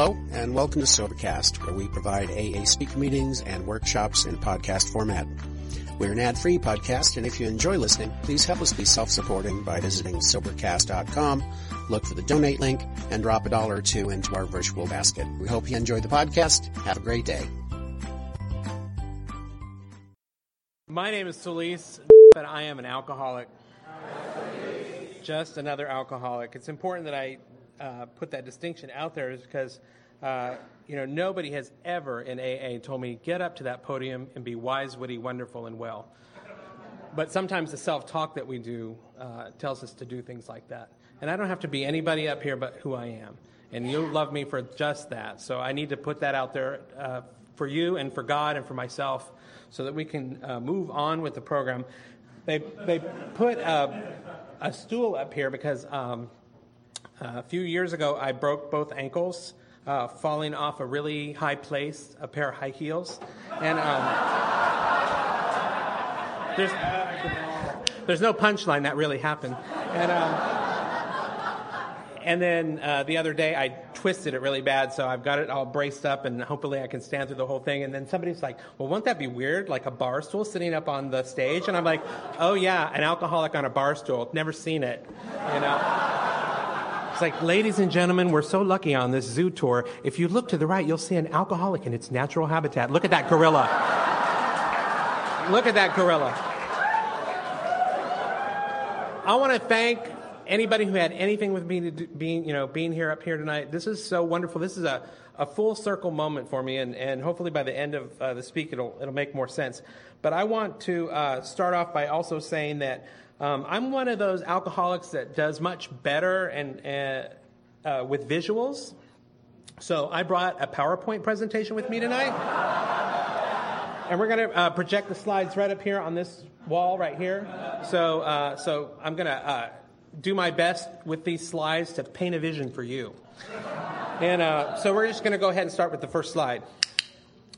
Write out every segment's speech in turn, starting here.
Hello, and welcome to Sobercast, where we provide AA speaker meetings and workshops in podcast format. We're an ad-free podcast, and if you enjoy listening, please help us be self-supporting by visiting Sobercast.com, look for the donate link, and drop a dollar or two into our virtual basket. We hope you enjoy the podcast. Have a great day. My name is Solis, and I am an alcoholic. Just another alcoholic. It's important that I uh, put that distinction out there is because uh, you know nobody has ever in AA told me get up to that podium and be wise, witty, wonderful, and well. But sometimes the self-talk that we do uh, tells us to do things like that, and I don't have to be anybody up here but who I am, and you love me for just that. So I need to put that out there uh, for you and for God and for myself, so that we can uh, move on with the program. They they put a, a stool up here because. Um, a few years ago, I broke both ankles uh, falling off a really high place, a pair of high heels. And um, there's, there's no punchline that really happened. And, um, and then uh, the other day, I twisted it really bad, so I've got it all braced up, and hopefully I can stand through the whole thing. And then somebody's like, "Well, won't that be weird? Like a bar stool sitting up on the stage?" And I'm like, "Oh yeah, an alcoholic on a bar stool. Never seen it, you know." It's like, ladies and gentlemen, we're so lucky on this zoo tour. If you look to the right, you'll see an alcoholic in its natural habitat. Look at that gorilla. look at that gorilla. I want to thank anybody who had anything with me to do, being, you know, being here up here tonight. This is so wonderful. This is a, a full circle moment for me, and, and hopefully by the end of uh, the speak, it'll, it'll make more sense. But I want to uh, start off by also saying that um, I'm one of those alcoholics that does much better and uh, uh, with visuals. So I brought a PowerPoint presentation with me tonight. and we're going to uh, project the slides right up here on this wall right here. So, uh, so I'm going to do my best with these slides to paint a vision for you. And uh, so we're just going to go ahead and start with the first slide.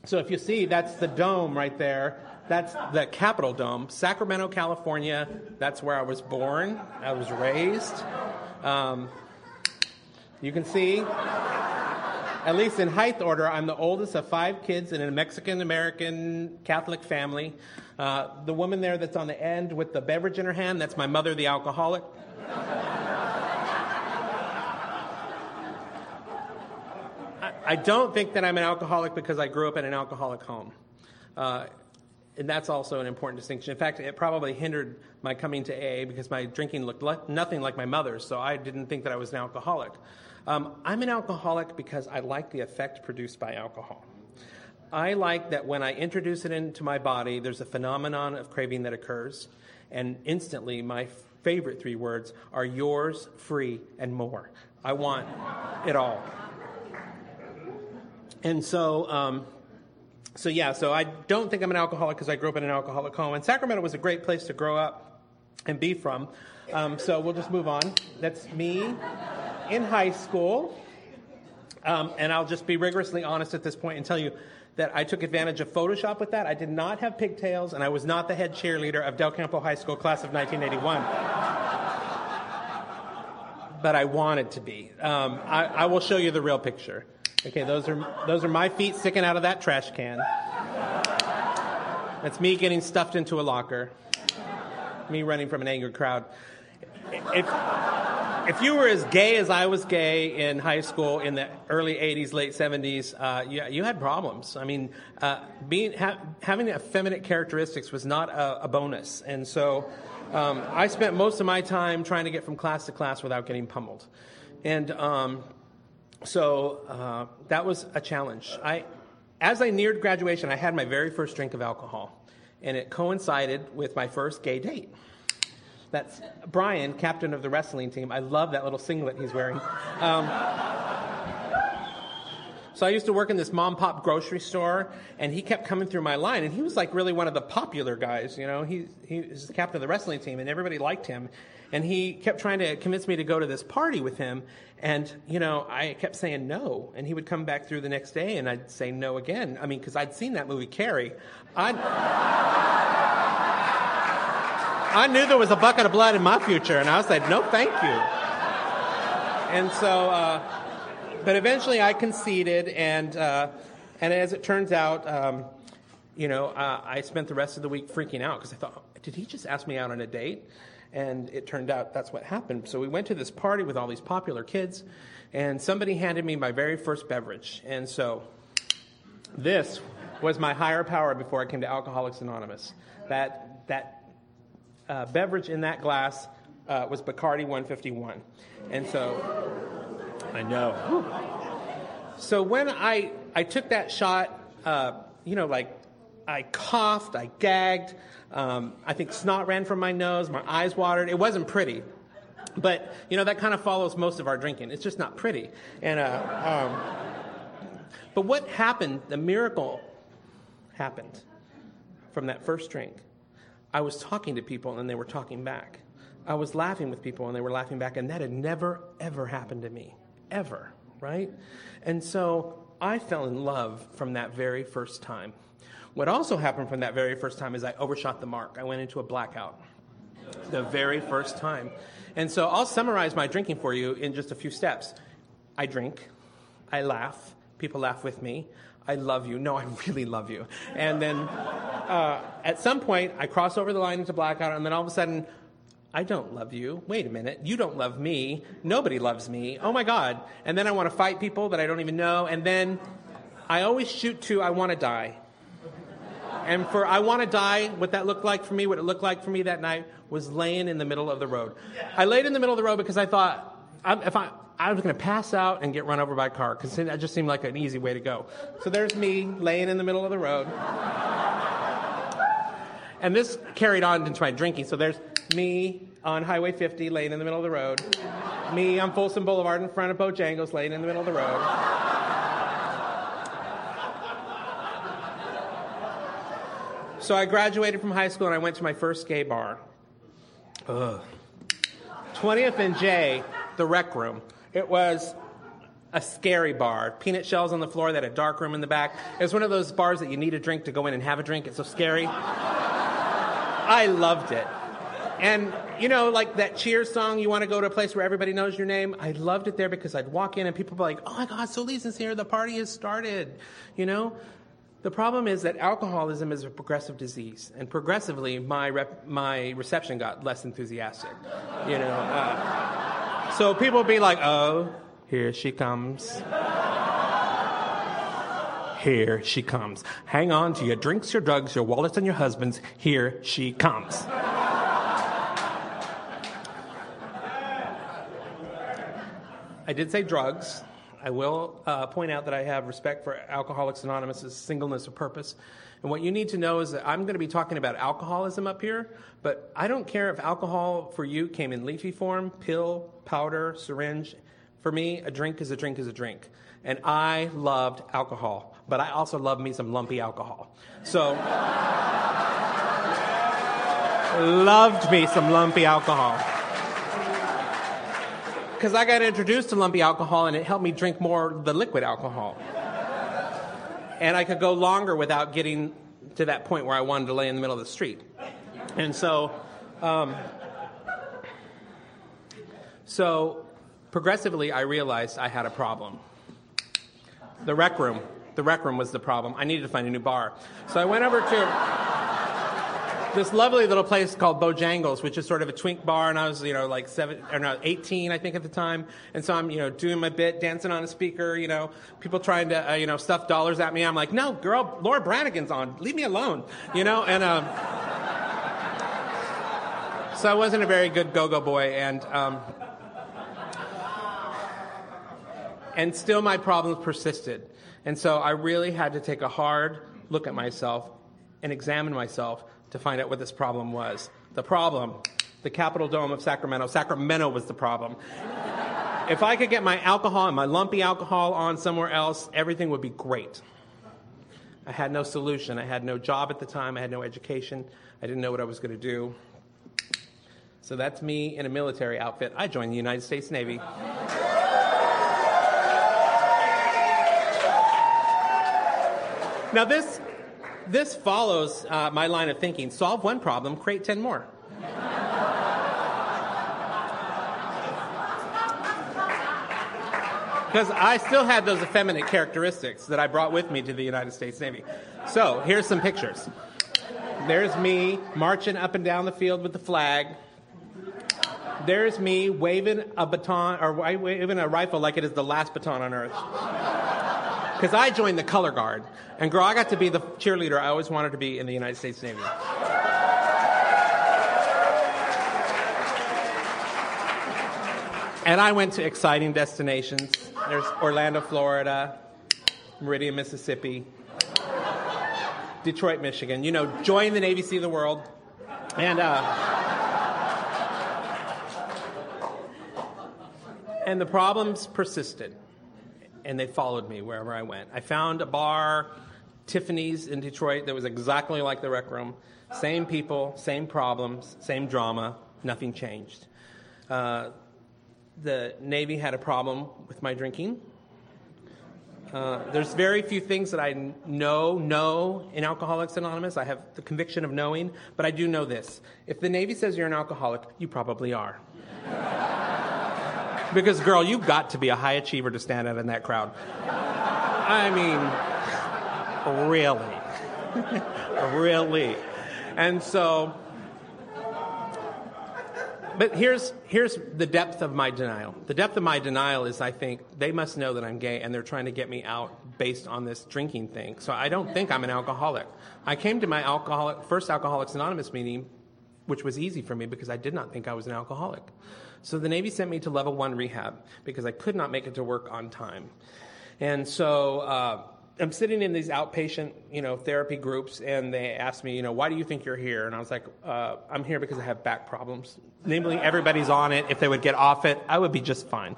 So if you see, that's the dome right there. That's the Capitol Dome, Sacramento, California. That's where I was born. I was raised. Um, you can see, at least in height order, I'm the oldest of five kids in a Mexican American Catholic family. Uh, the woman there that's on the end with the beverage in her hand, that's my mother, the alcoholic. I don't think that I'm an alcoholic because I grew up in an alcoholic home. Uh, and that's also an important distinction. In fact, it probably hindered my coming to AA because my drinking looked le- nothing like my mother's, so I didn't think that I was an alcoholic. Um, I'm an alcoholic because I like the effect produced by alcohol. I like that when I introduce it into my body, there's a phenomenon of craving that occurs, and instantly my favorite three words are yours, free, and more. I want it all. And so, um, so yeah, so I don't think I'm an alcoholic because I grew up in an alcoholic home. And Sacramento was a great place to grow up and be from. Um, so we'll just move on. That's me in high school. Um, and I'll just be rigorously honest at this point and tell you that I took advantage of Photoshop with that. I did not have pigtails, and I was not the head cheerleader of Del Campo High School class of 1981. but I wanted to be. Um, I, I will show you the real picture. Okay, those are those are my feet sticking out of that trash can. That's me getting stuffed into a locker. Me running from an angry crowd. If, if you were as gay as I was gay in high school in the early 80s, late 70s, uh, you, you, had problems. I mean, uh, being, ha- having effeminate characteristics was not a, a bonus. And so um, I spent most of my time trying to get from class to class without getting pummeled. And um, so uh, that was a challenge. I, as I neared graduation, I had my very first drink of alcohol, and it coincided with my first gay date. That's Brian, captain of the wrestling team. I love that little singlet he's wearing. Um, so I used to work in this mom pop grocery store, and he kept coming through my line, and he was like really one of the popular guys. You know, he he was the captain of the wrestling team, and everybody liked him. And he kept trying to convince me to go to this party with him. And, you know, I kept saying no. And he would come back through the next day and I'd say no again. I mean, because I'd seen that movie, Carrie. i I knew there was a bucket of blood in my future. And I said, no, thank you. And so, uh, but eventually I conceded, and uh, and as it turns out, um, you know, uh, I spent the rest of the week freaking out because I thought, did he just ask me out on a date? And it turned out that's what happened. So we went to this party with all these popular kids, and somebody handed me my very first beverage. And so this was my higher power before I came to Alcoholics Anonymous. That, that uh, beverage in that glass uh, was Bacardi 151. And so, I know. So when I, I took that shot, uh, you know, like I coughed, I gagged, um, I think snot ran from my nose, my eyes watered. It wasn't pretty. But, you know, that kind of follows most of our drinking. It's just not pretty. And, uh, um, but what happened, the miracle happened from that first drink. I was talking to people and they were talking back. I was laughing with people and they were laughing back, and that had never, ever happened to me. Ever, right? And so I fell in love from that very first time. What also happened from that very first time is I overshot the mark. I went into a blackout the very first time. And so I'll summarize my drinking for you in just a few steps. I drink, I laugh, people laugh with me. I love you. No, I really love you. And then uh, at some point, I cross over the line into blackout, and then all of a sudden, I don't love you. Wait a minute. You don't love me. Nobody loves me. Oh my God. And then I want to fight people that I don't even know. And then I always shoot to I want to die. And for I want to die, what that looked like for me, what it looked like for me that night was laying in the middle of the road. I laid in the middle of the road because I thought, if I, I was going to pass out and get run over by a car because that just seemed like an easy way to go. So there's me laying in the middle of the road. and this carried on into my drinking. So there's me on Highway 50 laying in the middle of the road. Me on Folsom Boulevard in front of Bojangles laying in the middle of the road. So I graduated from high school and I went to my first gay bar. Ugh. 20th and J, the rec room. It was a scary bar. Peanut shells on the floor that had a dark room in the back. It was one of those bars that you need a drink to go in and have a drink. It's so scary. I loved it. And, you know, like that Cheers song, you want to go to a place where everybody knows your name? I loved it there because I'd walk in and people would be like, oh my God, Solis's here, the party has started, you know? The problem is that alcoholism is a progressive disease, and progressively, my, rep- my reception got less enthusiastic, you know? Uh, so people would be like, oh, here she comes. Here she comes. Hang on to your drinks, your drugs, your wallets, and your husbands. Here she comes. I did say drugs. I will uh, point out that I have respect for Alcoholics Anonymous' singleness of purpose. And what you need to know is that I'm going to be talking about alcoholism up here, but I don't care if alcohol for you came in leafy form, pill, powder, syringe. For me, a drink is a drink is a drink. And I loved alcohol, but I also love me some lumpy alcohol. So, loved me some lumpy alcohol because I got introduced to lumpy alcohol and it helped me drink more the liquid alcohol. And I could go longer without getting to that point where I wanted to lay in the middle of the street. And so, um, so progressively, I realized I had a problem. The rec room. The rec room was the problem. I needed to find a new bar. So I went over to this lovely little place called Bojangles, which is sort of a twink bar, and I was, you know, like seven, or no, 18, I think, at the time. And so I'm, you know, doing my bit, dancing on a speaker, you know, people trying to, uh, you know, stuff dollars at me. I'm like, no, girl, Laura Branigan's on. Leave me alone, you know? And, um, so I wasn't a very good go-go boy, and, um, and still my problems persisted. And so I really had to take a hard look at myself and examine myself to find out what this problem was. The problem, the Capitol Dome of Sacramento. Sacramento was the problem. if I could get my alcohol and my lumpy alcohol on somewhere else, everything would be great. I had no solution. I had no job at the time. I had no education. I didn't know what I was going to do. So that's me in a military outfit. I joined the United States Navy. Now, this this follows uh, my line of thinking solve one problem, create 10 more. because I still had those effeminate characteristics that I brought with me to the United States Navy. So here's some pictures. There's me marching up and down the field with the flag. There's me waving a baton or waving a rifle like it is the last baton on earth. Because I joined the color guard. And girl, I got to be the cheerleader I always wanted to be in the United States Navy. And I went to exciting destinations. There's Orlando, Florida, Meridian, Mississippi, Detroit, Michigan. You know, join the Navy, see the world. And, uh, and the problems persisted, and they followed me wherever I went. I found a bar, Tiffany's in Detroit, that was exactly like the rec room. Same people, same problems, same drama, nothing changed. Uh, the Navy had a problem with my drinking. Uh, there's very few things that I know know in Alcoholics Anonymous. I have the conviction of knowing, but I do know this: if the Navy says you're an alcoholic, you probably are. Because, girl, you've got to be a high achiever to stand out in that crowd. I mean, really, really, and so but here's, here's the depth of my denial. The depth of my denial is I think they must know that I'm gay and they're trying to get me out based on this drinking thing. So I don't think I'm an alcoholic. I came to my alcoholic, first Alcoholics Anonymous meeting, which was easy for me because I did not think I was an alcoholic. So the Navy sent me to level one rehab because I could not make it to work on time. And so, uh, I'm sitting in these outpatient, you know, therapy groups, and they ask me, you know, why do you think you're here? And I was like, uh, I'm here because I have back problems. Namely, everybody's on it. If they would get off it, I would be just fine.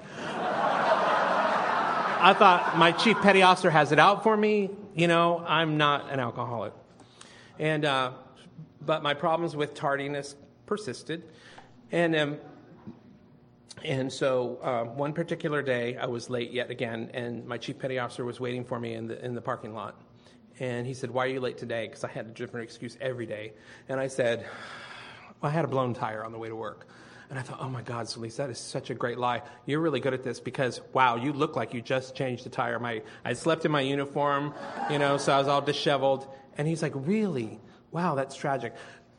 I thought my chief petty officer has it out for me. You know, I'm not an alcoholic, and uh, but my problems with tardiness persisted, and um, and so uh, one particular day, I was late yet again, and my chief petty officer was waiting for me in the, in the parking lot. And he said, Why are you late today? Because I had a different excuse every day. And I said, I had a blown tire on the way to work. And I thought, oh my God, Celeste, that is such a great lie. You're really good at this because, wow, you look like you just changed the tire. My, I slept in my uniform, you know, so I was all disheveled. And he's like, really? Wow, that's tragic.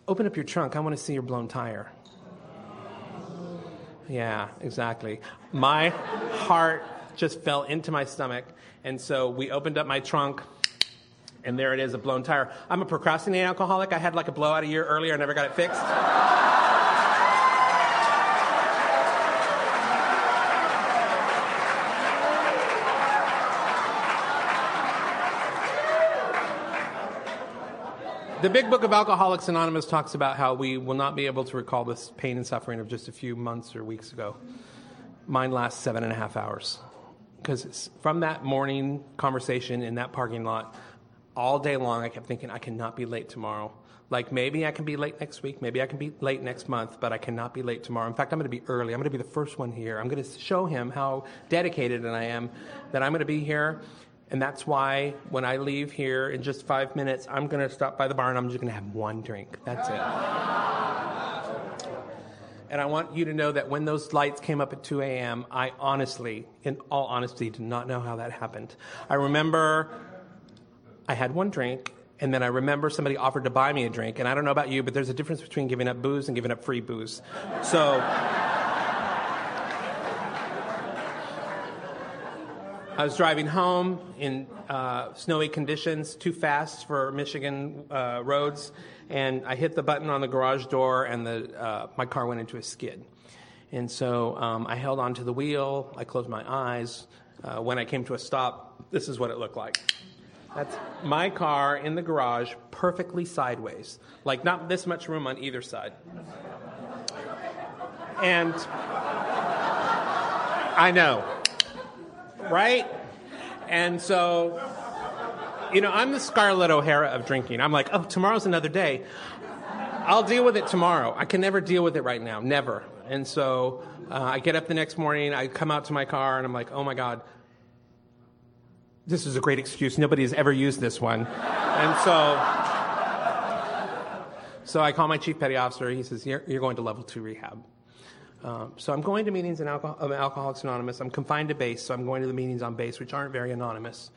Open up your trunk. I want to see your blown tire. Yeah, exactly. My heart just fell into my stomach. And so we opened up my trunk, and there it is, a blown tire. I'm a procrastinating alcoholic. I had like a blowout a year earlier, I never got it fixed. The big book of Alcoholics Anonymous talks about how we will not be able to recall this pain and suffering of just a few months or weeks ago. Mine lasts seven and a half hours. Because from that morning conversation in that parking lot, all day long, I kept thinking, I cannot be late tomorrow. Like maybe I can be late next week, maybe I can be late next month, but I cannot be late tomorrow. In fact, I'm going to be early. I'm going to be the first one here. I'm going to show him how dedicated I am that I'm going to be here and that's why when I leave here in just five minutes, I'm going to stop by the bar and I'm just going to have one drink. That's it. and I want you to know that when those lights came up at 2 a.m., I honestly, in all honesty, did not know how that happened. I remember I had one drink, and then I remember somebody offered to buy me a drink. And I don't know about you, but there's a difference between giving up booze and giving up free booze. So. I was driving home in uh, snowy conditions, too fast for Michigan uh, roads, and I hit the button on the garage door, and the, uh, my car went into a skid. And so um, I held onto the wheel. I closed my eyes. Uh, when I came to a stop, this is what it looked like. That's my car in the garage, perfectly sideways, like not this much room on either side. And I know right? And so, you know, I'm the Scarlett O'Hara of drinking. I'm like, oh, tomorrow's another day. I'll deal with it tomorrow. I can never deal with it right now, never. And so uh, I get up the next morning, I come out to my car, and I'm like, oh my God, this is a great excuse. Nobody has ever used this one. And so. So I call my chief petty officer. He says, You're, you're going to level two rehab. Um, so I'm going to meetings in Alcoholics Anonymous. I'm confined to base, so I'm going to the meetings on base, which aren't very anonymous.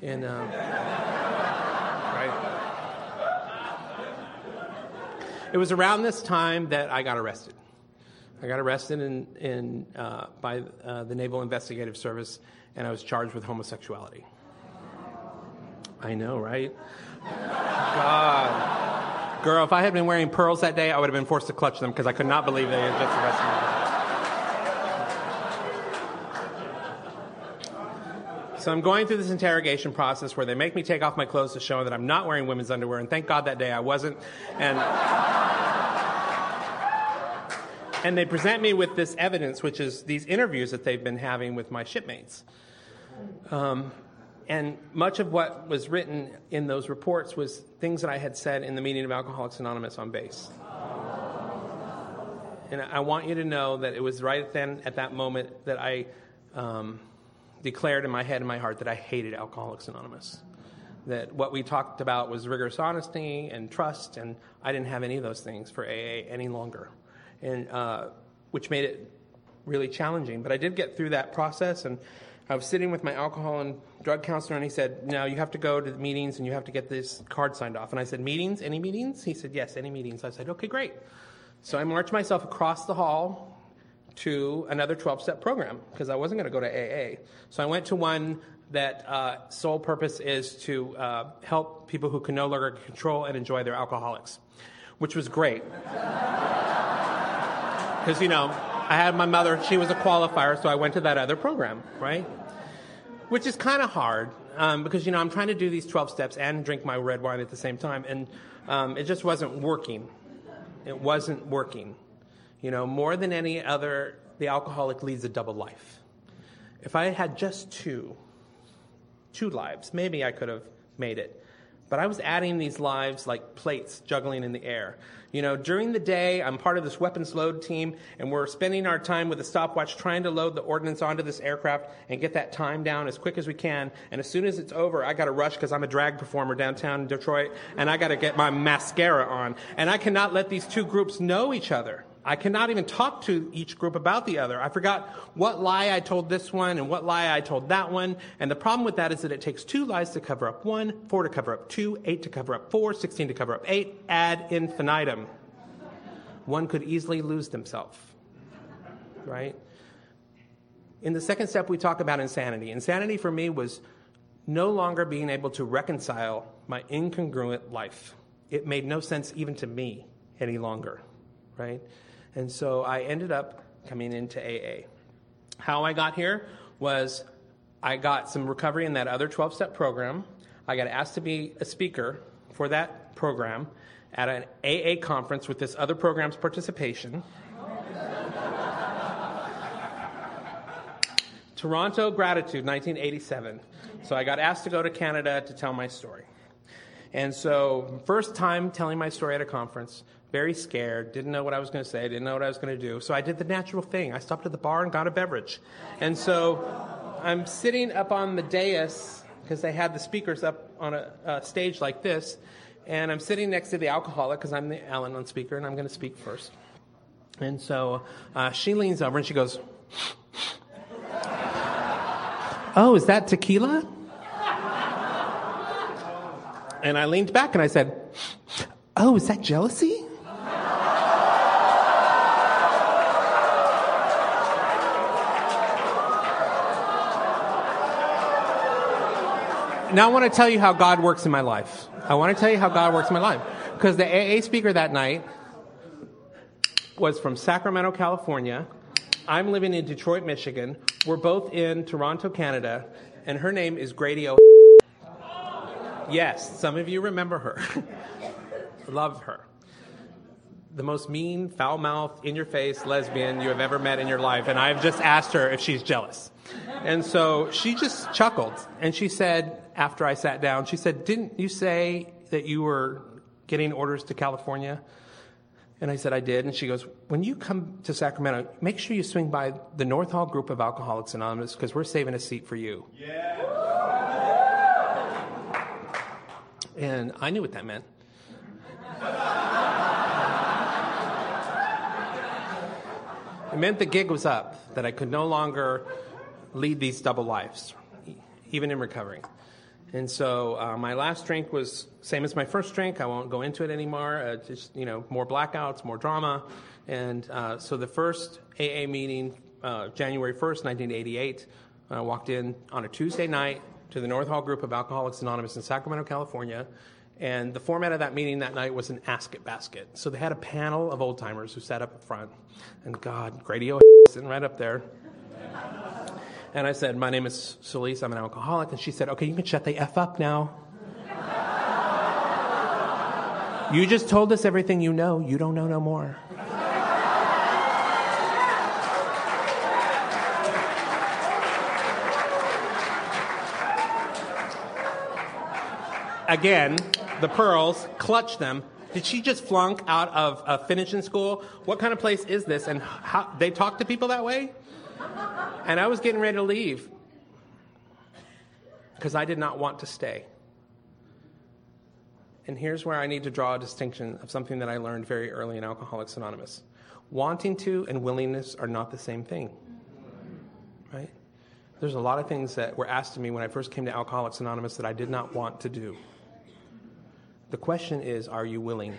And um, right. It was around this time that I got arrested. I got arrested in, in, uh, by uh, the Naval Investigative Service, and I was charged with homosexuality. I know, right? God. Girl, if I had been wearing pearls that day, I would have been forced to clutch them because I could not believe they had just arrested me. So I'm going through this interrogation process where they make me take off my clothes to show that I'm not wearing women's underwear, and thank God that day I wasn't. And and they present me with this evidence, which is these interviews that they've been having with my shipmates. Um, and much of what was written in those reports was things that I had said in the meeting of Alcoholics Anonymous on base. And I want you to know that it was right then, at that moment, that I um, declared in my head and my heart that I hated Alcoholics Anonymous. That what we talked about was rigorous honesty and trust, and I didn't have any of those things for AA any longer, and uh, which made it really challenging. But I did get through that process, and I was sitting with my alcohol and drug counselor, and he said, "No, you have to go to the meetings and you have to get this card signed off." And I said, "Meetings? Any meetings?" He said, "Yes, any meetings." I said, "Okay, great." So I marched myself across the hall to another 12 step program because I wasn't going to go to AA. So I went to one that uh, sole purpose is to uh, help people who can no longer control and enjoy their alcoholics, which was great. Because, you know, I had my mother, she was a qualifier, so I went to that other program, right? Which is kind of hard um, because, you know, I'm trying to do these 12 steps and drink my red wine at the same time, and um, it just wasn't working. It wasn't working. You know, more than any other, the alcoholic leads a double life. If I had just two, two lives, maybe I could have made it. But I was adding these lives like plates juggling in the air. You know, during the day, I'm part of this weapons load team, and we're spending our time with a stopwatch trying to load the ordnance onto this aircraft and get that time down as quick as we can. And as soon as it's over, I got to rush because I'm a drag performer downtown in Detroit, and I got to get my mascara on. And I cannot let these two groups know each other. I cannot even talk to each group about the other. I forgot what lie I told this one and what lie I told that one. And the problem with that is that it takes two lies to cover up one, four to cover up two, eight to cover up four, 16 to cover up eight, ad infinitum. One could easily lose themselves, right? In the second step, we talk about insanity. Insanity for me was no longer being able to reconcile my incongruent life. It made no sense even to me any longer, right? And so I ended up coming into AA. How I got here was I got some recovery in that other 12 step program. I got asked to be a speaker for that program at an AA conference with this other program's participation. Toronto Gratitude, 1987. So I got asked to go to Canada to tell my story. And so, first time telling my story at a conference, very scared, didn't know what I was going to say, didn't know what I was going to do. So I did the natural thing. I stopped at the bar and got a beverage. And so I'm sitting up on the dais because they had the speakers up on a, a, stage like this. And I'm sitting next to the alcoholic because I'm the Al Anon speaker and I'm going to speak first. And so uh, she leans over and she goes, Oh, is that tequila? And I leaned back and I said, Oh, is that jealousy? Now I want to tell you how God works in my life. I want to tell you how God works in my life. Because the AA speaker that night was from Sacramento, California. I'm living in Detroit, Michigan. We're both in Toronto, Canada. And her name is Grady O. Yes, some of you remember her. Love her. The most mean, foul mouthed, in your face lesbian you have ever met in your life. And I've just asked her if she's jealous. And so she just chuckled and she said, after I sat down, she said, Didn't you say that you were getting orders to California? And I said, I did. And she goes, When you come to Sacramento, make sure you swing by the North Hall group of Alcoholics Anonymous because we're saving a seat for you. Yeah. And I knew what that meant. It meant the gig was up, that I could no longer lead these double lives, even in recovery. And so uh, my last drink was same as my first drink. I won't go into it anymore. Uh, just you know, more blackouts, more drama. And uh, so the first AA meeting, uh, January 1st, 1988, I walked in on a Tuesday night to the North Hall group of Alcoholics Anonymous in Sacramento, California. And the format of that meeting that night was an ask it basket. So they had a panel of old timers who sat up front. And God, Grady O sitting right up there. And I said, My name is Solis, I'm an alcoholic. And she said, Okay, you can shut the F up now. you just told us everything you know. You don't know no more. Again, the pearls, clutch them. Did she just flunk out of uh, finishing school? What kind of place is this? And how, they talk to people that way? And I was getting ready to leave because I did not want to stay. And here's where I need to draw a distinction of something that I learned very early in Alcoholics Anonymous. Wanting to and willingness are not the same thing. Right? There's a lot of things that were asked of me when I first came to Alcoholics Anonymous that I did not want to do. The question is, are you willing?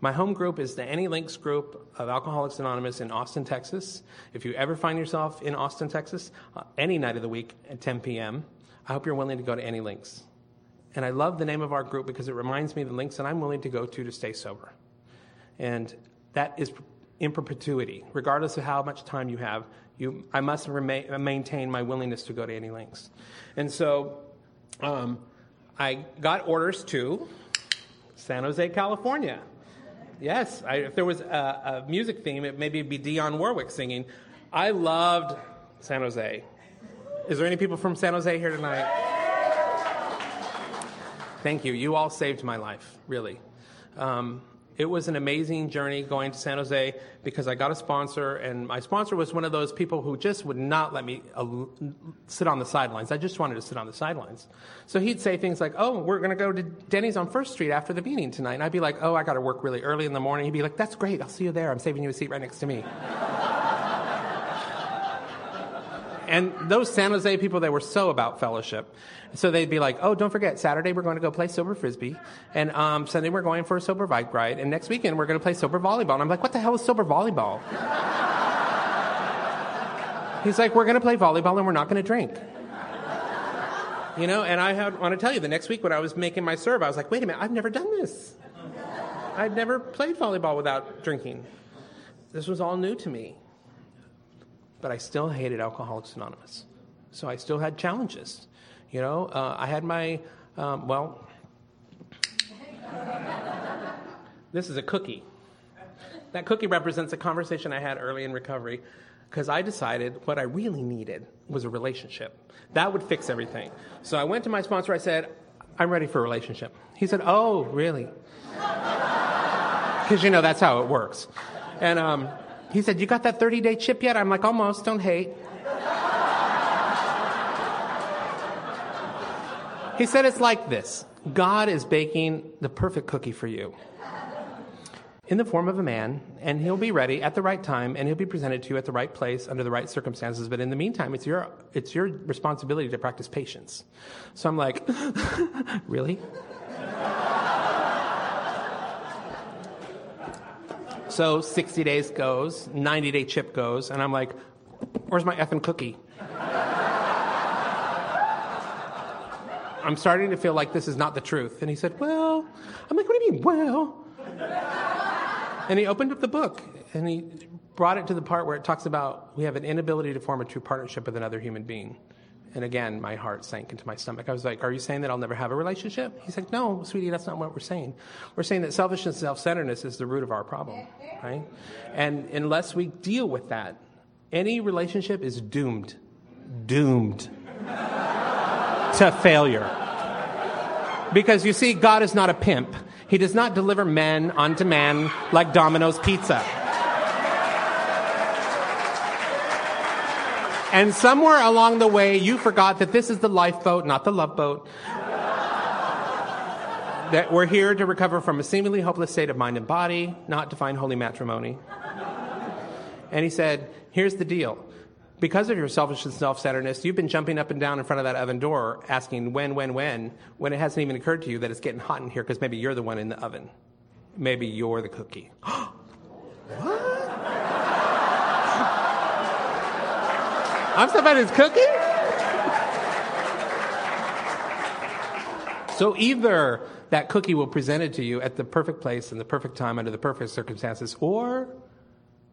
My home group is the Any Lengths group of Alcoholics Anonymous in Austin, Texas. If you ever find yourself in Austin, Texas, uh, any night of the week at 10 p.m., I hope you're willing to go to Any Lengths. And I love the name of our group because it reminds me of the links that I'm willing to go to to stay sober. And that is in perpetuity, regardless of how much time you have. You, I must remain, maintain my willingness to go to any links. And so, um, I got orders to San Jose, California. Yes, I, if there was a, a music theme, it maybe be Dionne Warwick singing. I loved San Jose. Is there any people from San Jose here tonight? Thank you. You all saved my life, really. Um, it was an amazing journey going to San Jose because I got a sponsor, and my sponsor was one of those people who just would not let me uh, sit on the sidelines. I just wanted to sit on the sidelines. So he'd say things like, Oh, we're going to go to Denny's on First Street after the meeting tonight. And I'd be like, Oh, I got to work really early in the morning. He'd be like, That's great. I'll see you there. I'm saving you a seat right next to me. And those San Jose people, they were so about fellowship. So they'd be like, oh, don't forget, Saturday we're going to go play sober frisbee, and um, Sunday we're going for a sober bike ride, and next weekend we're going to play sober volleyball. And I'm like, what the hell is sober volleyball? He's like, we're going to play volleyball and we're not going to drink. You know, and I had, want to tell you, the next week when I was making my serve, I was like, wait a minute, I've never done this. I've never played volleyball without drinking. This was all new to me. But I still hated Alcoholics Anonymous. So I still had challenges. You know, uh, I had my, um, well, this is a cookie. That cookie represents a conversation I had early in recovery because I decided what I really needed was a relationship. That would fix everything. So I went to my sponsor. I said, I'm ready for a relationship. He said, Oh, really? Because, you know, that's how it works. And um, he said, You got that 30 day chip yet? I'm like, Almost, don't hate. He said it's like this God is baking the perfect cookie for you in the form of a man, and he'll be ready at the right time, and he'll be presented to you at the right place under the right circumstances. But in the meantime, it's your, it's your responsibility to practice patience. So I'm like, really? So 60 days goes, 90 day chip goes, and I'm like, where's my effing cookie? I'm starting to feel like this is not the truth. And he said, Well, I'm like, What do you mean, well? And he opened up the book and he brought it to the part where it talks about we have an inability to form a true partnership with another human being. And again, my heart sank into my stomach. I was like, Are you saying that I'll never have a relationship? He's like, No, sweetie, that's not what we're saying. We're saying that selfishness and self centeredness is the root of our problem, right? And unless we deal with that, any relationship is doomed. Doomed to failure. Because you see, God is not a pimp. He does not deliver men unto man like Domino's pizza. And somewhere along the way, you forgot that this is the lifeboat, not the love boat. that we're here to recover from a seemingly hopeless state of mind and body, not to find holy matrimony. And he said, Here's the deal. Because of your selfish and self centeredness, you've been jumping up and down in front of that oven door asking when, when, when, when it hasn't even occurred to you that it's getting hot in here because maybe you're the one in the oven. Maybe you're the cookie. what? I'm somebody's cookie? So either that cookie will present it to you at the perfect place and the perfect time under the perfect circumstances, or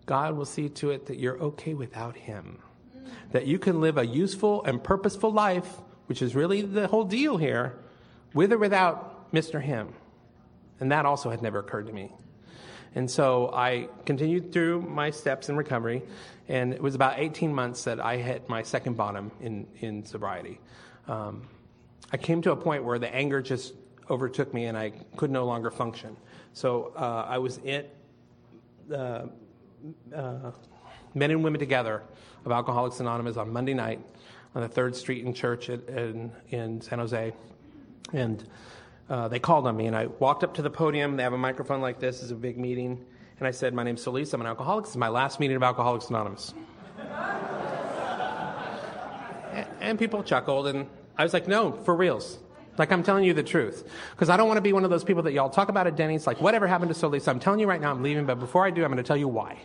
God will see to it that you're okay without Him. That you can live a useful and purposeful life, which is really the whole deal here, with or without Mr. Him. And that also had never occurred to me. And so I continued through my steps in recovery, and it was about 18 months that I hit my second bottom in, in sobriety. Um, I came to a point where the anger just overtook me and I could no longer function. So uh, I was in uh, uh, Men and Women Together of Alcoholics Anonymous on Monday night on the 3rd Street in church at, in, in San Jose. And uh, they called on me, and I walked up to the podium. They have a microphone like this. It's a big meeting. And I said, My name's Solis. I'm an alcoholic. This is my last meeting of Alcoholics Anonymous. and people chuckled, and I was like, No, for reals. Like, I'm telling you the truth. Because I don't want to be one of those people that y'all talk about at Denny's, like, whatever happened to Solis? I'm telling you right now, I'm leaving, but before I do, I'm going to tell you why.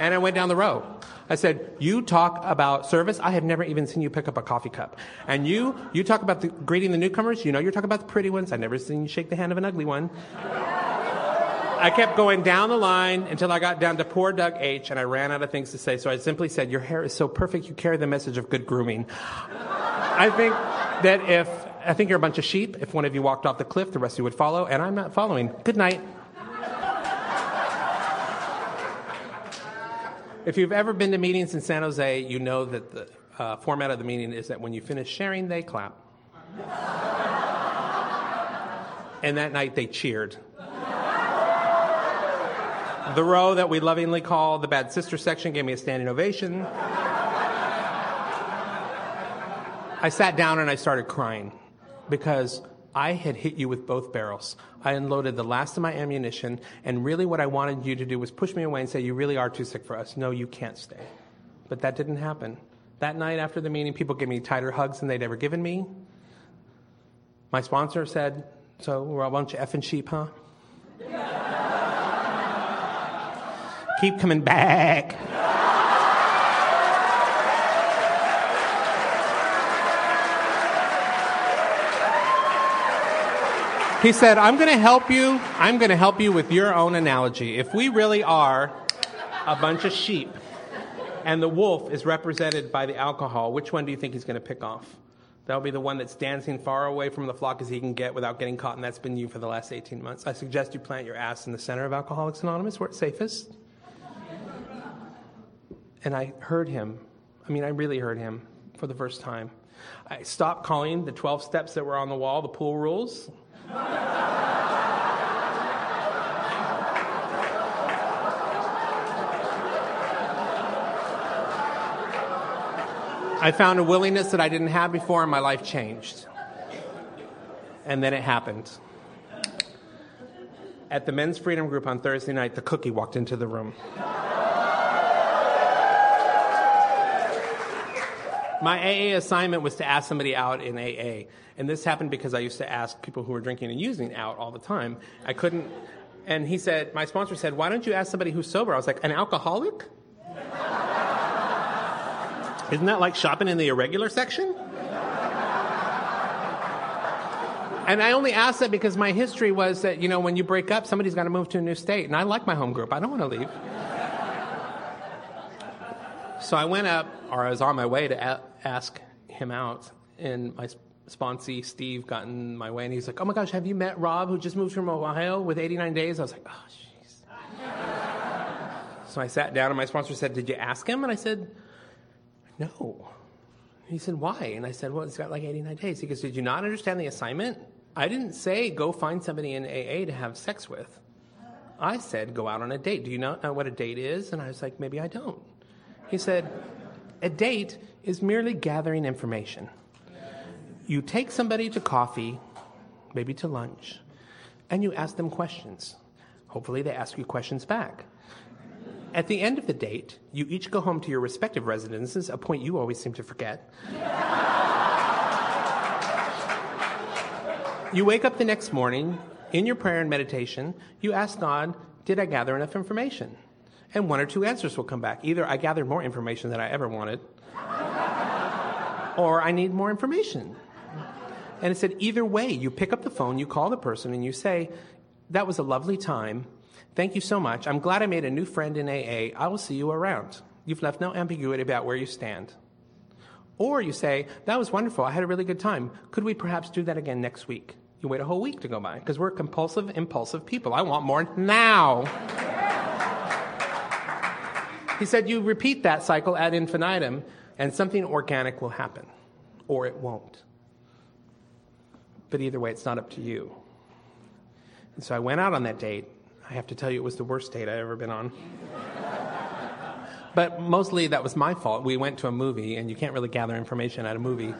and I went down the row. I said, you talk about service. I have never even seen you pick up a coffee cup. And you, you talk about the, greeting the newcomers. You know, you're talking about the pretty ones. I've never seen you shake the hand of an ugly one. I kept going down the line until I got down to poor Doug H, and I ran out of things to say. So I simply said, Your hair is so perfect, you carry the message of good grooming. I think that if, I think you're a bunch of sheep. If one of you walked off the cliff, the rest of you would follow, and I'm not following. Good night. If you've ever been to meetings in San Jose, you know that the uh, format of the meeting is that when you finish sharing, they clap. and that night they cheered. The row that we lovingly call the Bad Sister section gave me a standing ovation. I sat down and I started crying because I had hit you with both barrels. I unloaded the last of my ammunition, and really what I wanted you to do was push me away and say, You really are too sick for us. No, you can't stay. But that didn't happen. That night after the meeting, people gave me tighter hugs than they'd ever given me. My sponsor said, So we're a bunch of effing sheep, huh? Keep coming back. He said, I'm going to help you. I'm going to help you with your own analogy. If we really are a bunch of sheep and the wolf is represented by the alcohol, which one do you think he's going to pick off? That'll be the one that's dancing far away from the flock as he can get without getting caught, and that's been you for the last 18 months. I suggest you plant your ass in the center of Alcoholics Anonymous where it's safest. And I heard him. I mean, I really heard him for the first time. I stopped calling the 12 steps that were on the wall the pool rules. I found a willingness that I didn't have before, and my life changed. And then it happened. At the men's freedom group on Thursday night, the cookie walked into the room. My AA assignment was to ask somebody out in AA. And this happened because I used to ask people who were drinking and using out all the time. I couldn't. And he said, my sponsor said, why don't you ask somebody who's sober? I was like, an alcoholic? Isn't that like shopping in the irregular section? And I only asked that because my history was that, you know, when you break up, somebody's got to move to a new state. And I like my home group. I don't want to leave. so I went up, or I was on my way to ask him out. And my sponsee, Steve, got in my way. And he's like, oh my gosh, have you met Rob, who just moved from Ohio with 89 days? I was like, oh, jeez. so I sat down, and my sponsor said, did you ask him? And I said, no. He said, Why? And I said, Well, it's got like 89 days. He goes, Did you not understand the assignment? I didn't say go find somebody in AA to have sex with. I said go out on a date. Do you not know what a date is? And I was like, Maybe I don't. He said, A date is merely gathering information. You take somebody to coffee, maybe to lunch, and you ask them questions. Hopefully, they ask you questions back. At the end of the date, you each go home to your respective residences, a point you always seem to forget. you wake up the next morning, in your prayer and meditation, you ask God, Did I gather enough information? And one or two answers will come back. Either I gathered more information than I ever wanted, or I need more information. And it said, either way, you pick up the phone, you call the person, and you say, That was a lovely time. Thank you so much. I'm glad I made a new friend in AA. I will see you around. You've left no ambiguity about where you stand. Or you say, That was wonderful. I had a really good time. Could we perhaps do that again next week? You wait a whole week to go by because we're compulsive, impulsive people. I want more now. He said, You repeat that cycle ad infinitum, and something organic will happen, or it won't. But either way, it's not up to you. And so I went out on that date. I have to tell you, it was the worst date I've ever been on. but mostly that was my fault. We went to a movie, and you can't really gather information at a movie.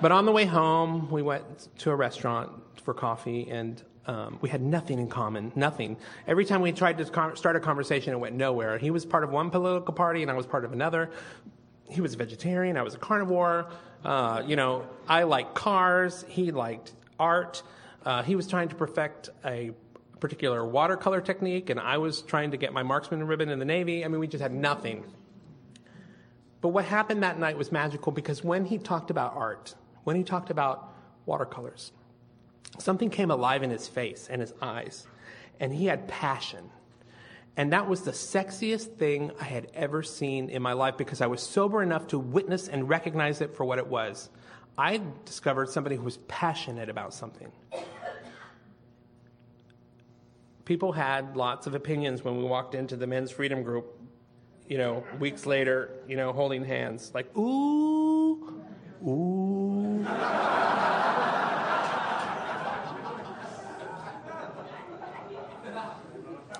but on the way home, we went to a restaurant for coffee, and um, we had nothing in common, nothing. Every time we tried to start a conversation, it went nowhere. He was part of one political party, and I was part of another. He was a vegetarian, I was a carnivore. Uh, you know, I liked cars, he liked art. Uh, he was trying to perfect a particular watercolor technique, and I was trying to get my marksman ribbon in the Navy. I mean, we just had nothing. But what happened that night was magical because when he talked about art, when he talked about watercolors, something came alive in his face and his eyes, and he had passion. And that was the sexiest thing I had ever seen in my life because I was sober enough to witness and recognize it for what it was. I discovered somebody who was passionate about something. People had lots of opinions when we walked into the men's freedom group, you know, weeks later, you know, holding hands, like, ooh, ooh.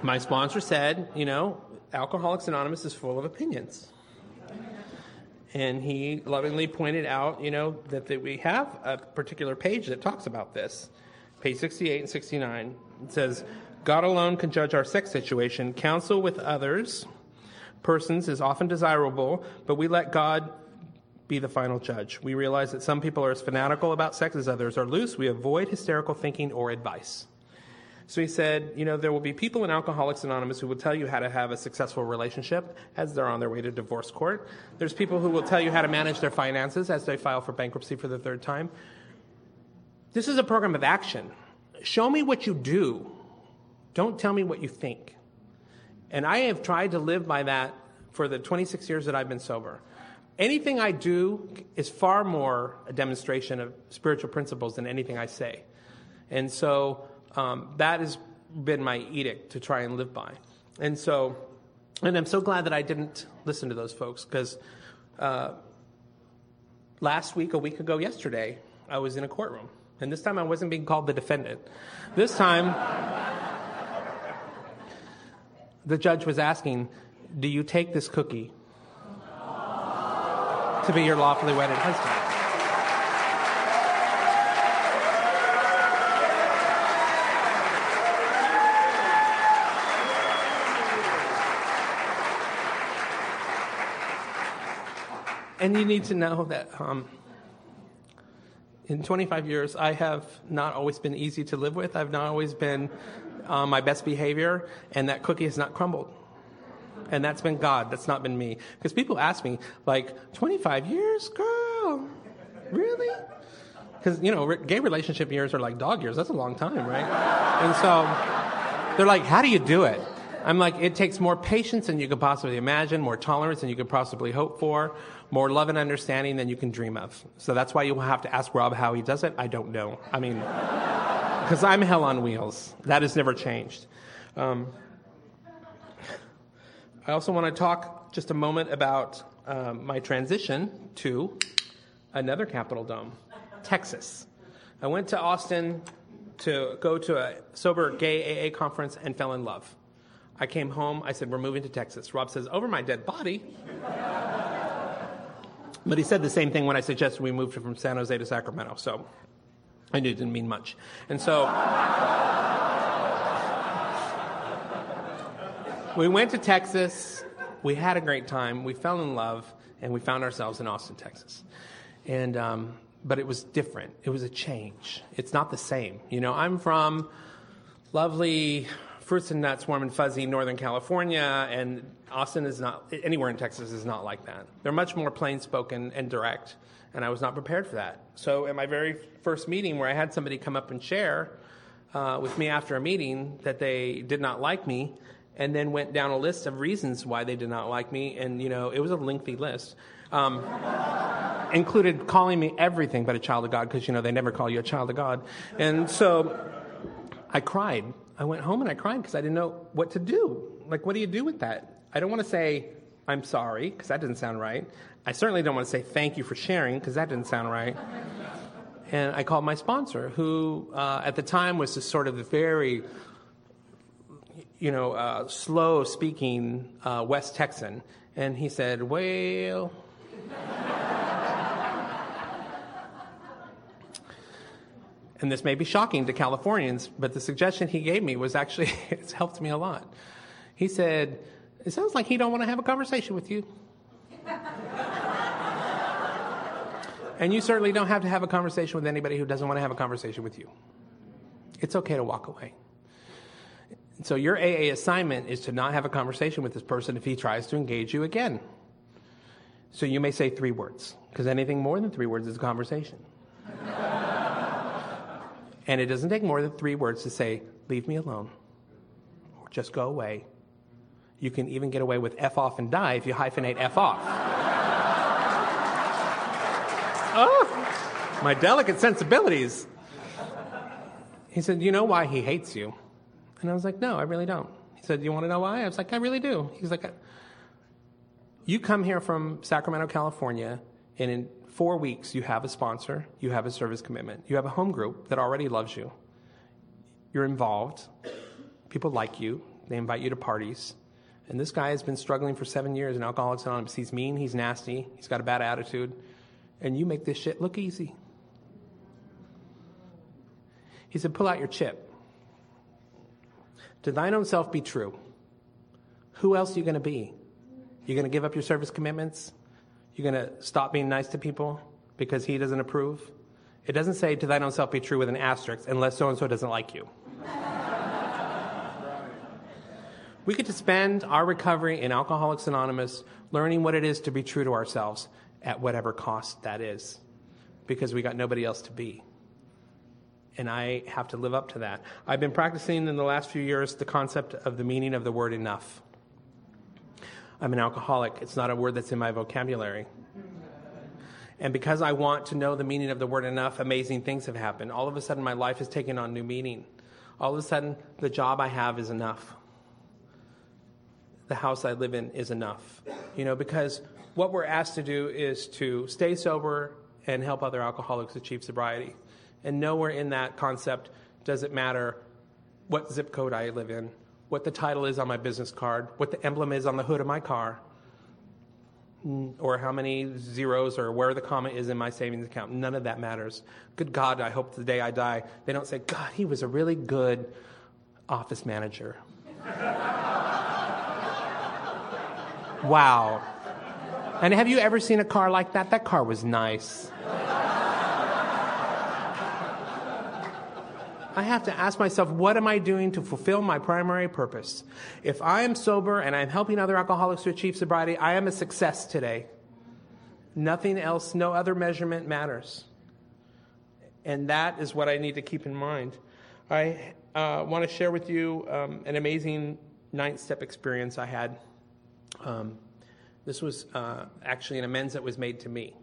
My sponsor said, you know, Alcoholics Anonymous is full of opinions. And he lovingly pointed out, you know, that, that we have a particular page that talks about this. Page 68 and 69. It says, God alone can judge our sex situation. Counsel with others, persons, is often desirable, but we let God be the final judge. We realize that some people are as fanatical about sex as others are loose. We avoid hysterical thinking or advice. So he said, you know, there will be people in Alcoholics Anonymous who will tell you how to have a successful relationship as they're on their way to divorce court. There's people who will tell you how to manage their finances as they file for bankruptcy for the third time. This is a program of action. Show me what you do. Don't tell me what you think. And I have tried to live by that for the 26 years that I've been sober. Anything I do is far more a demonstration of spiritual principles than anything I say. And so um, that has been my edict to try and live by. And so, and I'm so glad that I didn't listen to those folks because uh, last week, a week ago, yesterday, I was in a courtroom. And this time I wasn't being called the defendant. This time, the judge was asking, Do you take this cookie to be your lawfully wedded husband? And you need to know that um, in 25 years, I have not always been easy to live with. I've not always been uh, my best behavior, and that cookie has not crumbled. And that's been God. That's not been me. Because people ask me, like, 25 years, girl, really? Because you know, gay relationship years are like dog years. That's a long time, right? And so they're like, "How do you do it?" I'm like, "It takes more patience than you could possibly imagine, more tolerance than you could possibly hope for." more love and understanding than you can dream of. So that's why you will have to ask Rob how he does it. I don't know. I mean, because I'm hell on wheels. That has never changed. Um, I also want to talk just a moment about um, my transition to another Capitol Dome, Texas. I went to Austin to go to a sober gay AA conference and fell in love. I came home. I said, We're moving to Texas. Rob says, Over my dead body. But he said the same thing when I suggested we moved from San Jose to Sacramento. So I knew it didn't mean much. And so. we went to Texas. We had a great time. We fell in love, and we found ourselves in Austin, Texas. And um, but it was different. It was a change. It's not the same. You know, I'm from lovely fruits and nuts, warm and fuzzy, Northern California, and Austin is not anywhere in Texas is not like that. They're much more plain spoken and direct, and I was not prepared for that. So, at my very first meeting, where I had somebody come up and share uh, with me after a meeting that they did not like me, and then went down a list of reasons why they did not like me, and you know, it was a lengthy list. Um, included calling me everything but a child of God because you know they never call you a child of God, and so I cried. I went home and I cried because I didn't know what to do. Like, what do you do with that? I don't want to say I'm sorry because that doesn't sound right. I certainly don't want to say thank you for sharing because that didn't sound right. And I called my sponsor, who uh, at the time was just sort of the very, you know, uh, slow speaking uh, West Texan. And he said, Well, and this may be shocking to Californians, but the suggestion he gave me was actually, it's helped me a lot. He said, It sounds like he don't want to have a conversation with you. and you certainly don't have to have a conversation with anybody who doesn't want to have a conversation with you. It's okay to walk away. So your AA assignment is to not have a conversation with this person if he tries to engage you again. So you may say three words, because anything more than three words is a conversation. And it doesn't take more than three words to say, leave me alone, or just go away. You can even get away with F off and die if you hyphenate F off. oh, my delicate sensibilities. He said, You know why he hates you? And I was like, No, I really don't. He said, You want to know why? I was like, I really do. He's like, you come here from Sacramento, California, and in four weeks you have a sponsor, you have a service commitment, you have a home group that already loves you. You're involved, people like you, they invite you to parties. And this guy has been struggling for seven years in Alcoholics Anonymous. He's mean, he's nasty, he's got a bad attitude, and you make this shit look easy. He said, Pull out your chip. To thine own self be true. Who else are you going to be? You're going to give up your service commitments? You're going to stop being nice to people because he doesn't approve? It doesn't say to thine own self be true with an asterisk unless so and so doesn't like you. we get to spend our recovery in Alcoholics Anonymous learning what it is to be true to ourselves at whatever cost that is because we got nobody else to be. And I have to live up to that. I've been practicing in the last few years the concept of the meaning of the word enough. I'm an alcoholic. It's not a word that's in my vocabulary. And because I want to know the meaning of the word enough, amazing things have happened. All of a sudden, my life has taken on new meaning. All of a sudden, the job I have is enough. The house I live in is enough. You know, because what we're asked to do is to stay sober and help other alcoholics achieve sobriety. And nowhere in that concept does it matter what zip code I live in what the title is on my business card, what the emblem is on the hood of my car, or how many zeros or where the comma is in my savings account. None of that matters. Good God, I hope the day I die, they don't say, God, he was a really good office manager. wow. And have you ever seen a car like that? That car was nice. I have to ask myself, what am I doing to fulfill my primary purpose? If I am sober and I'm helping other alcoholics to achieve sobriety, I am a success today. Nothing else, no other measurement matters. And that is what I need to keep in mind. I uh, want to share with you um, an amazing ninth step experience I had. Um, this was uh, actually an amends that was made to me.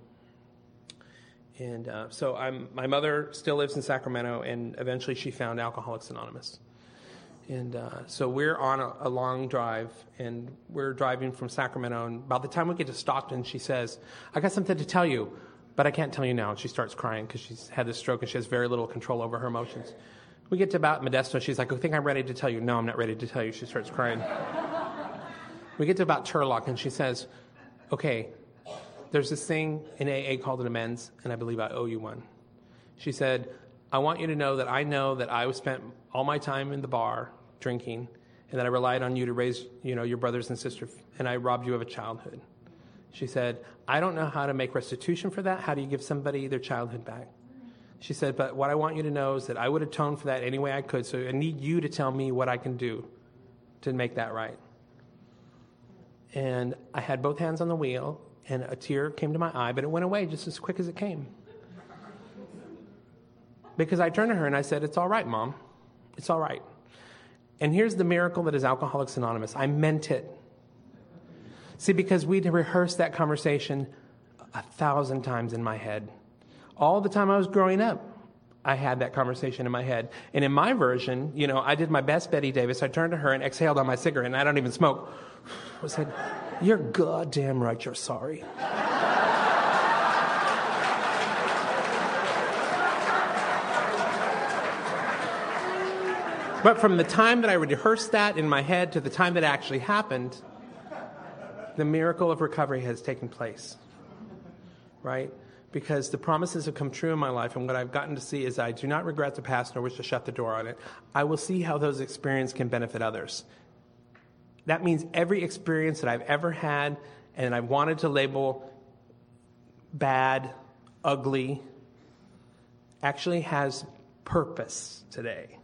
And uh, so I'm, my mother still lives in Sacramento, and eventually she found Alcoholics Anonymous. And uh, so we're on a, a, long drive, and we're driving from Sacramento. And by the time we get to Stockton, she says, I got something to tell you, but I can't tell you now. And she starts crying because she's had this stroke and she has very little control over her emotions. We get to about Modesto. She's like, I think I'm ready to tell you. No, I'm not ready to tell you. She starts crying. we get to about Turlock, and she says, Okay, there's this thing in AA called an amends, and I believe I owe you one. She said, I want you to know that I know that I spent all my time in the bar drinking, and that I relied on you to raise, you know, your brothers and sisters, and I robbed you of a childhood. She said, I don't know how to make restitution for that. How do you give somebody their childhood back? She said, But what I want you to know is that I would atone for that any way I could. So I need you to tell me what I can do to make that right. And I had both hands on the wheel, and a tear came to my eye, but it went away just as quick as it came. Because I turned to her and I said, It's all right, Mom. It's all right. And here's the miracle that is Alcoholics Anonymous I meant it. See, because we'd rehearsed that conversation a thousand times in my head. All the time I was growing up, I had that conversation in my head. And in my version, you know, I did my best Bette Davis. I turned to her and exhaled on my cigarette, and I don't even smoke. I said, You're goddamn right, you're sorry. But from the time that I rehearsed that in my head to the time that it actually happened, the miracle of recovery has taken place. Right? Because the promises have come true in my life, and what I've gotten to see is I do not regret the past nor wish to shut the door on it. I will see how those experiences can benefit others. That means every experience that I've ever had and I've wanted to label bad, ugly, actually has purpose today.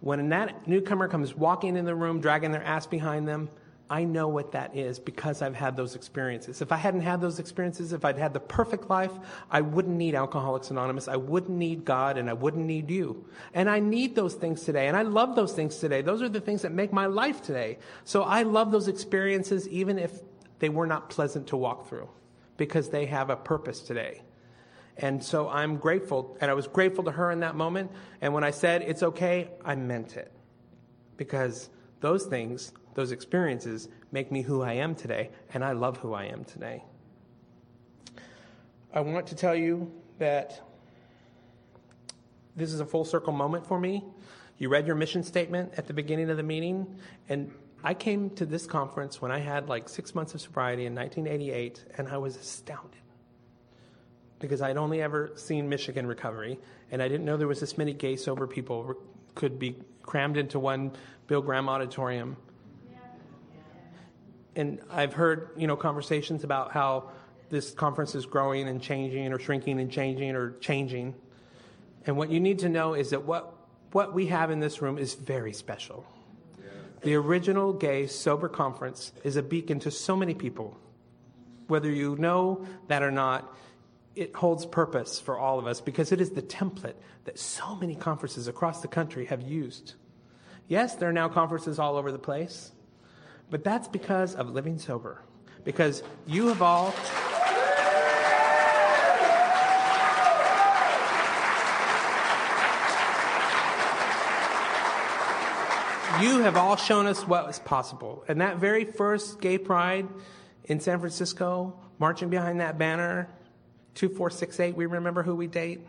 When that newcomer comes walking in the room, dragging their ass behind them, I know what that is because I've had those experiences. If I hadn't had those experiences, if I'd had the perfect life, I wouldn't need Alcoholics Anonymous. I wouldn't need God and I wouldn't need you. And I need those things today. And I love those things today. Those are the things that make my life today. So I love those experiences even if they were not pleasant to walk through because they have a purpose today. And so I'm grateful. And I was grateful to her in that moment. And when I said it's okay, I meant it because those things those experiences make me who I am today, and I love who I am today. I want to tell you that this is a full circle moment for me. You read your mission statement at the beginning of the meeting, and I came to this conference when I had like six months of sobriety in 1988, and I was astounded because I'd only ever seen Michigan recovery, and I didn't know there was this many gay sober people could be crammed into one Bill Graham auditorium and I've heard you know conversations about how this conference is growing and changing or shrinking and changing or changing. And what you need to know is that what what we have in this room is very special. The original gay sober conference is a beacon to so many people. Whether you know that or not, it holds purpose for all of us because it is the template that so many conferences across the country have used. Yes, there are now conferences all over the place. But that's because of living sober. Because you have all. You have all shown us what is possible. And that very first gay pride in San Francisco, marching behind that banner, 2468, we remember who we date.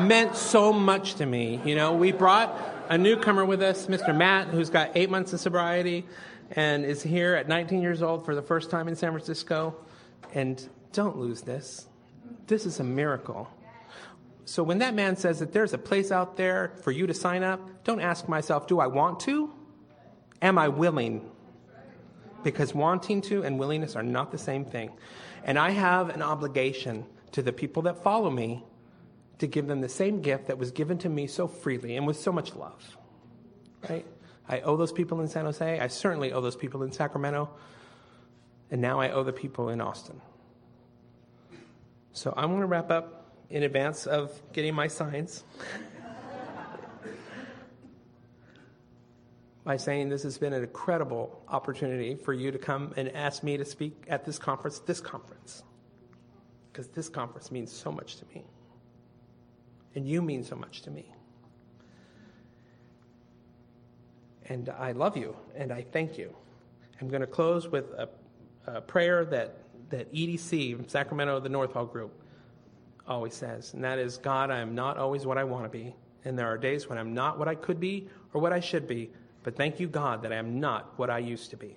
Meant so much to me. You know, we brought a newcomer with us, Mr. Matt, who's got eight months of sobriety and is here at 19 years old for the first time in San Francisco. And don't lose this. This is a miracle. So when that man says that there's a place out there for you to sign up, don't ask myself, do I want to? Am I willing? Because wanting to and willingness are not the same thing. And I have an obligation to the people that follow me to give them the same gift that was given to me so freely and with so much love. Right? I owe those people in San Jose. I certainly owe those people in Sacramento. And now I owe the people in Austin. So I'm going to wrap up in advance of getting my signs by saying this has been an incredible opportunity for you to come and ask me to speak at this conference, this conference, because this conference means so much to me. And you mean so much to me. And I love you, and I thank you. I'm going to close with a, a prayer that, that EDC, Sacramento, the North Hall Group, always says, and that is God, I am not always what I want to be. And there are days when I'm not what I could be or what I should be, but thank you, God, that I am not what I used to be.